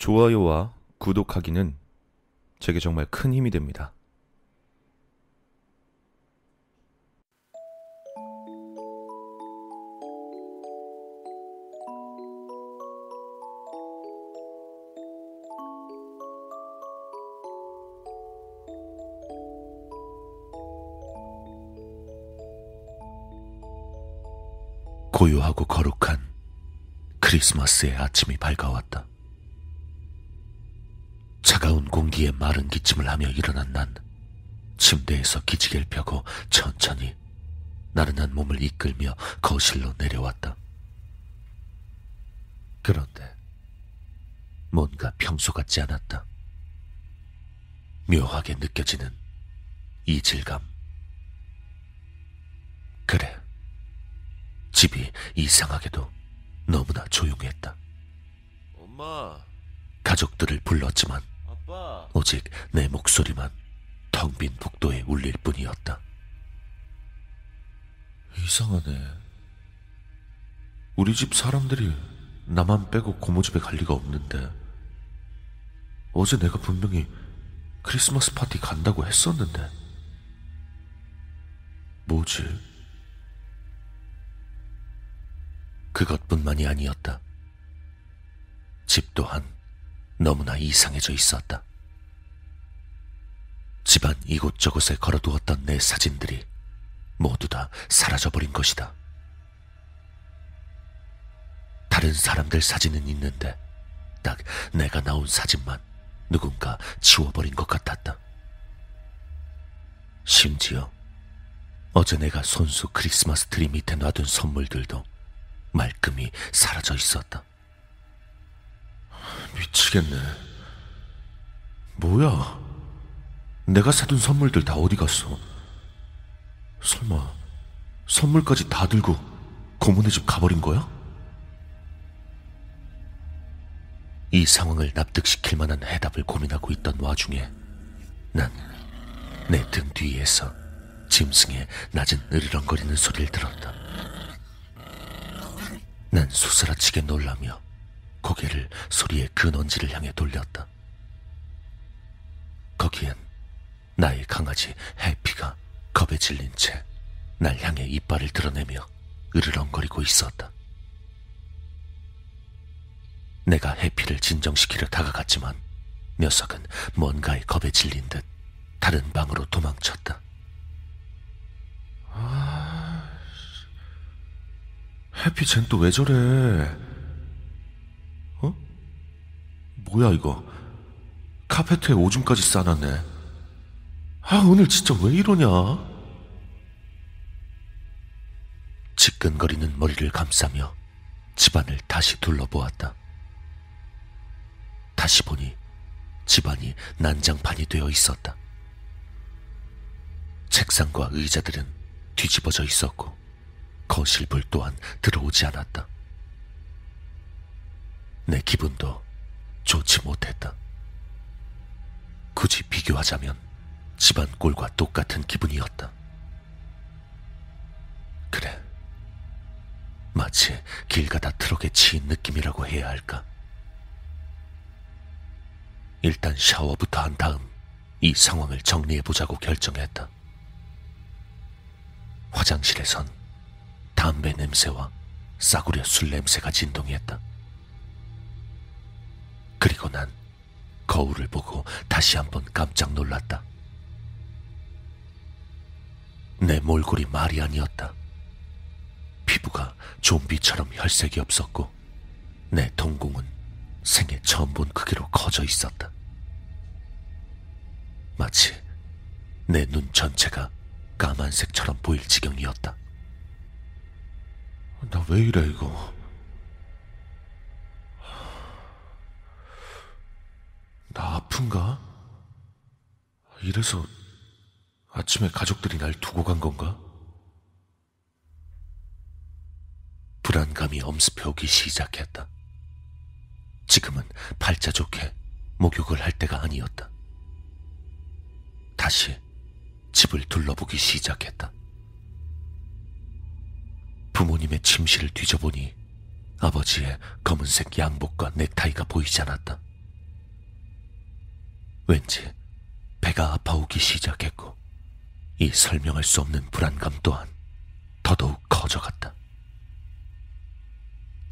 좋아요와 구독하기는 제게 정말 큰 힘이 됩니다. 고요하고 거룩한 크리스마스의 아침이 밝아왔다. 차가운 공기에 마른 기침을 하며 일어난 난 침대에서 기지개를 펴고 천천히 나른한 몸을 이끌며 거실로 내려왔다. 그런데 뭔가 평소 같지 않았다. 묘하게 느껴지는 이질감. 그래. 집이 이상하게도 너무나 조용했다. 엄마, 가족들을 불렀지만. 오직 내 목소리만 텅 빈 복도에 울릴 뿐이었다. 이상하네. 우리 집 사람들이 나만 빼고 고모집에 갈 리가 없는데 어제 내가 분명히 크리스마스 파티 간다고 했었는데 뭐지? 그것뿐만이 아니었다. 집 또한 너무나 이상해져 있었다. 집안 이곳저곳에 걸어두었던 내 사진들이 모두 다 사라져버린 것이다. 다른 사람들 사진은 있는데 딱 내가 나온 사진만 누군가 지워버린 것 같았다. 심지어 어제 내가 손수 크리스마스 트리 밑에 놔둔 선물들도 말끔히 사라져 있었다. 미치겠네. 뭐야? 내가 사둔 선물들 다 어디 갔어? 설마 선물까지 다 들고 고모네 집 가버린 거야? 이 상황을 납득시킬 만한 해답을 고민하고 있던 와중에 난 내 등 뒤에서 짐승의 낮은 으르렁거리는 소리를 들었다. 난 수스라치게 놀라며 고개를 소리의 근원지를 향해 돌렸다. 거기엔 나의 강아지 해피가 겁에 질린 채 날 향해 이빨을 드러내며 으르렁거리고 있었다. 내가 해피를 진정시키려 다가갔지만 녀석은 뭔가에 겁에 질린 듯 다른 방으로 도망쳤다. 해피 쟨 또 왜 저래? 뭐야 이거? 카페트에 오줌까지 싸놨네. 아 오늘 진짜 왜 이러냐? 지끈거리는 머리를 감싸며 집안을 다시 둘러보았다. 다시 보니 집안이 난장판이 되어 있었다. 책상과 의자들은 뒤집어져 있었고 거실 불 또한 들어오지 않았다. 내 기분도 좋지 못했다. 굳이 비교하자면 집안 꼴과 똑같은 기분이었다. 그래. 마치 길 가다 트럭에 치인 느낌이라고 해야 할까? 일단 샤워부터 한 다음 이 상황을 정리해보자고 결정했다. 화장실에선 담배 냄새와 싸구려 술 냄새가 진동했다. 그리고 난 거울을 보고 다시 한번 깜짝 놀랐다. 내 몰골이 말이 아니었다. 피부가 좀비처럼 혈색이 없었고 내 동공은 생애 처음 본 크기로 커져 있었다. 마치 내 눈 전체가 까만색처럼 보일 지경이었다. 나 왜 이래 이거? 나 아픈가? 이래서 아침에 가족들이 날 두고 간 건가? 불안감이 엄습해오기 시작했다. 지금은 팔자 좋게 목욕을 할 때가 아니었다. 다시 집을 둘러보기 시작했다. 부모님의 침실을 뒤져보니 아버지의 검은색 양복과 넥타이가 보이지 않았다. 왠지 배가 아파오기 시작했고 이 설명할 수 없는 불안감 또한 더더욱 커져갔다.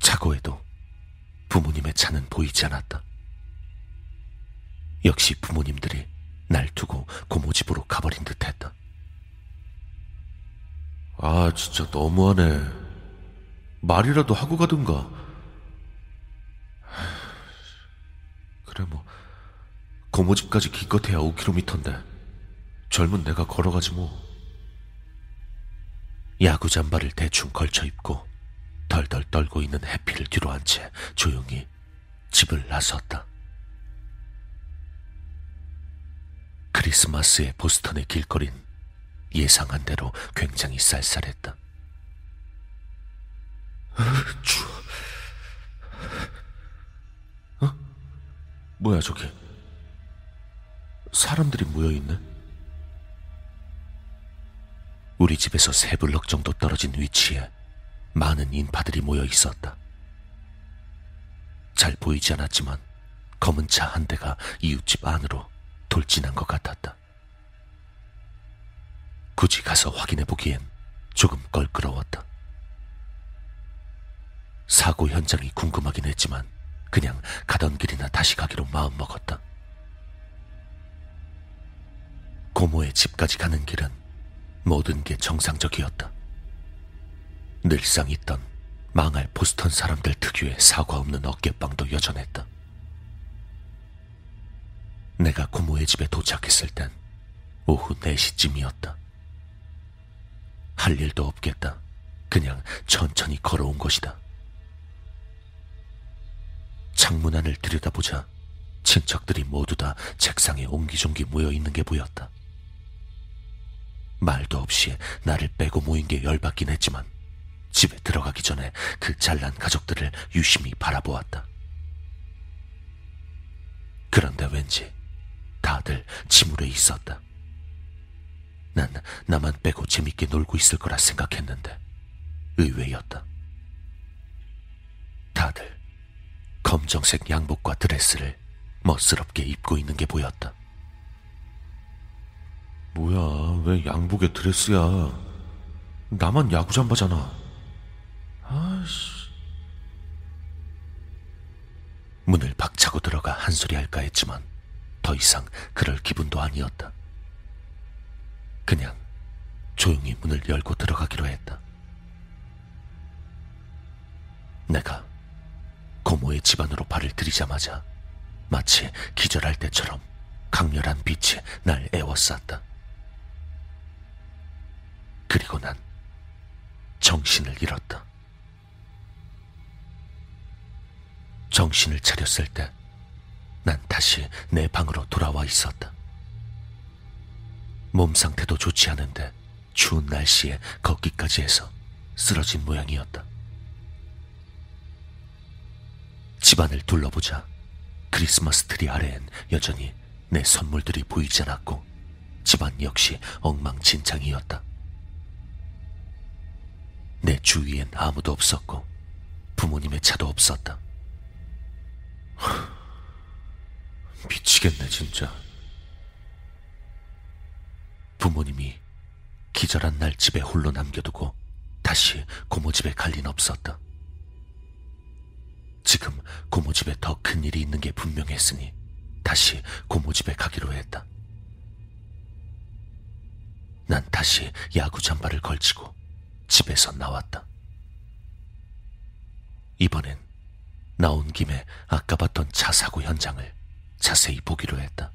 차고에도 부모님의 차는 보이지 않았다. 역시 부모님들이 날 두고 고모 집으로 가버린 듯 했다. 아, 진짜 너무하네. 말이라도 하고 가든가. 그래, 뭐. 고모집까지 기껏해야 5km인데. 젊은 내가 걸어가지 뭐. 야구 잠바를 대충 걸쳐 입고 덜덜 떨고 있는 해피를 뒤로 한 채 조용히 집을 나섰다. 크리스마스의 보스턴의 길거린 예상한 대로 굉장히 쌀쌀했다. 추워. 어? 뭐야, 저기. 사람들이 모여있네? 우리 집에서 세 블럭 정도 떨어진 위치에 많은 인파들이 모여 있었다. 잘 보이지 않았지만 검은 차 한 대가 이웃집 안으로 돌진한 것 같았다. 굳이 가서 확인해 보기엔 조금 껄끄러웠다. 사고 현장이 궁금하긴 했지만 그냥 가던 길이나 다시 가기로 마음먹었다. 고모의 집까지 가는 길은 모든 게 정상적이었다. 늘상 있던 망할 보스턴 사람들 특유의 사과 없는 어깨빵도 여전했다. 내가 고모의 집에 도착했을 땐 오후 4시쯤이었다. 할 일도 없겠다. 그냥 천천히 걸어온 것이다. 창문 안을 들여다보자 친척들이 모두 다 책상에 옹기종기 모여 있는 게 보였다. 말도 없이 나를 빼고 모인 게 열받긴 했지만 집에 들어가기 전에 그 잘난 가족들을 유심히 바라보았다. 그런데 왠지 다들 침울해 있었다. 난 나만 빼고 재밌게 놀고 있을 거라 생각했는데 의외였다. 다들 검정색 양복과 드레스를 멋스럽게 입고 있는 게 보였다. 뭐야, 왜 양복에 드레스야? 나만 야구 잠바잖아. 아씨. 문을 박차고 들어가 한 소리 할까 했지만 더 이상 그럴 기분도 아니었다. 그냥 조용히 문을 열고 들어가기로 했다. 내가 고모의 집안으로 발을 들이자마자 마치 기절할 때처럼 강렬한 빛이 날 애워쌌다. 그리고 난 정신을 잃었다. 정신을 차렸을 때 난 다시 내 방으로 돌아와 있었다. 몸 상태도 좋지 않은데 추운 날씨에 걷기까지 해서 쓰러진 모양이었다. 집안을 둘러보자 크리스마스 트리 아래엔 여전히 내 선물들이 보이지 않았고 집안 역시 엉망진창이었다. 내 주위엔 아무도 없었고 부모님의 차도 없었다. 미치겠네, 진짜. 부모님이 기절한 날 집에 홀로 남겨두고 다시 고모 집에 갈 리는 없었다. 지금 고모 집에 더 큰 일이 있는 게 분명했으니 다시 고모 집에 가기로 했다. 난 다시 야구 잠바를 걸치고 집에서 나왔다. 이번엔 나온 김에 아까 봤던 차 사고 현장을 자세히 보기로 했다.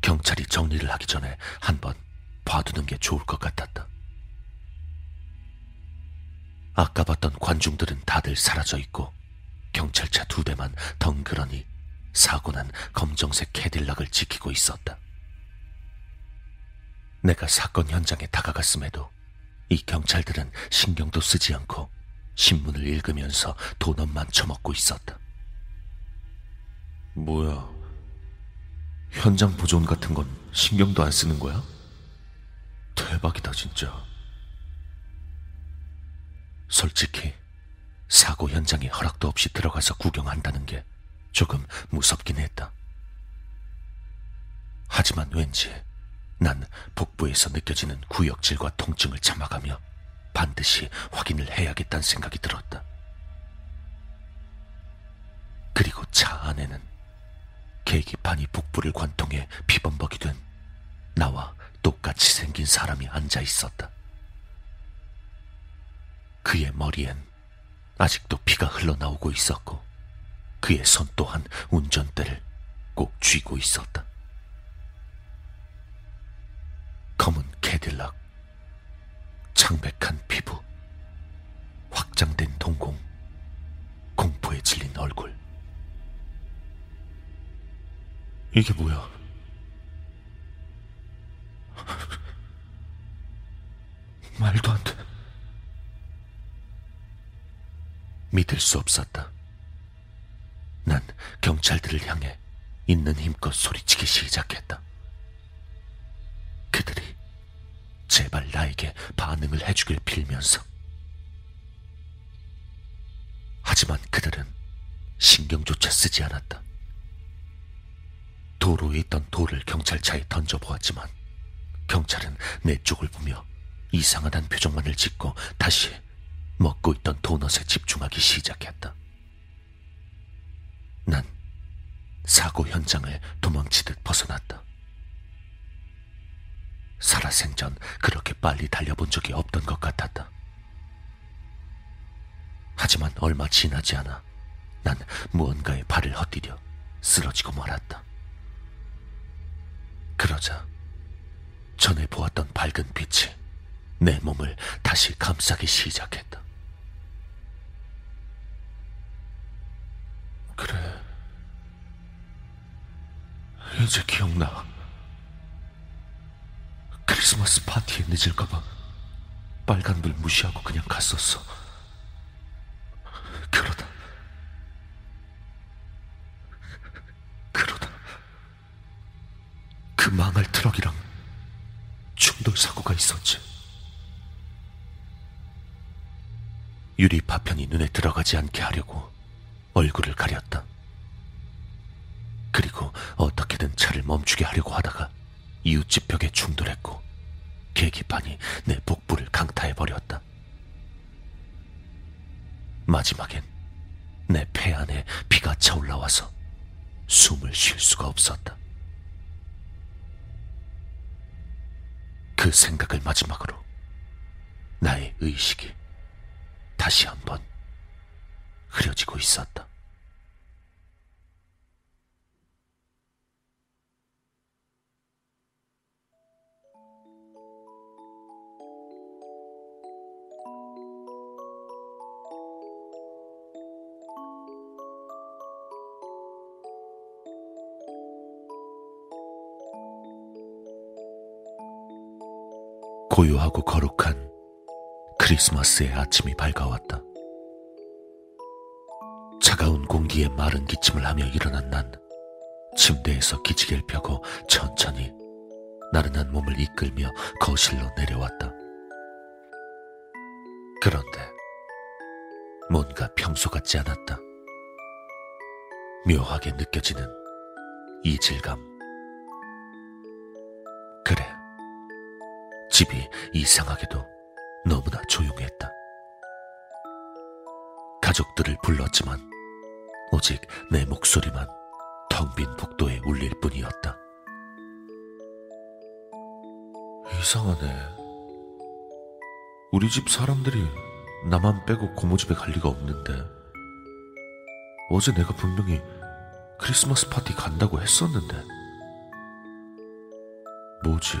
경찰이 정리를 하기 전에 한번 봐두는 게 좋을 것 같았다. 아까 봤던 관중들은 다들 사라져 있고 경찰차 두 대만 덩그러니 사고 난 검정색 캐딜락을 지키고 있었다. 내가 사건 현장에 다가갔음에도 이 경찰들은 신경도 쓰지 않고 신문을 읽으면서 도넛만 처먹고 있었다. 뭐야. 현장 보존 같은 건 신경도 안 쓰는 거야? 대박이다, 진짜. 솔직히 사고 현장에 허락도 없이 들어가서 구경한다는 게 조금 무섭긴 했다. 하지만 왠지 난 복부에서 느껴지는 구역질과 통증을 참아가며 반드시 확인을 해야겠다는 생각이 들었다. 그리고 차 안에는 계기판이 복부를 관통해 피범벅이 된 나와 똑같이 생긴 사람이 앉아 있었다. 그의 머리엔 아직도 피가 흘러나오고 있었고 그의 손 또한 운전대를 꼭 쥐고 있었다. 검은 캐딜락, 창백한 피부, 확장된 동공, 공포에 질린 얼굴. 이게 뭐야? 말도 안 돼. 믿을 수 없었다. 난 경찰들을 향해 있는 힘껏 소리치기 시작했다. 제발 나에게 반응을 해주길 빌면서. 하지만 그들은 신경조차 쓰지 않았다. 도로에 있던 돌을 경찰차에 던져보았지만 경찰은 내 쪽을 보며 이상하단 표정만을 짓고 다시 먹고 있던 도넛에 집중하기 시작했다. 난 사고 현장을 도망치듯 벗어났다. 살아생전 그렇게 빨리 달려본 적이 없던 것 같았다. 하지만 얼마 지나지 않아 난 무언가에 발을 헛디뎌 쓰러지고 말았다. 그러자 전에 보았던 밝은 빛이 내 몸을 다시 감싸기 시작했다. 그래. 이제 기억나. 크리스마스 파티에 늦을까봐 빨간불 무시하고 그냥 갔었어. 그러다. 그러다. 그 망할 트럭이랑 충돌 사고가 있었지. 유리 파편이 눈에 들어가지 않게 하려고 얼굴을 가렸다. 그리고 어떻게든 차를 멈추게 하려고 하다가 이웃집 벽에 충돌했고 계기판이 내 복부를 강타해버렸다. 마지막엔 내 폐 안에 피가 차올라와서 숨을 쉴 수가 없었다. 그 생각을 마지막으로 나의 의식이 다시 한번 흐려지고 있었다. 고요하고 거룩한 크리스마스의 아침이 밝아왔다. 차가운 공기에 마른 기침을 하며 일어난 난 침대에서 기지개를 펴고 천천히 나른한 몸을 이끌며 거실로 내려왔다. 그런데 뭔가 평소 같지 않았다. 묘하게 느껴지는 이질감. 집이 이상하게도 너무나 조용했다. 가족들을 불렀지만 오직 내 목소리만 텅 빈 복도에 울릴 뿐이었다. 이상하네. 우리 집 사람들이 나만 빼고 고모 집에 갈 리가 없는데. 어제 내가 분명히 크리스마스 파티 간다고 했었는데. 뭐지?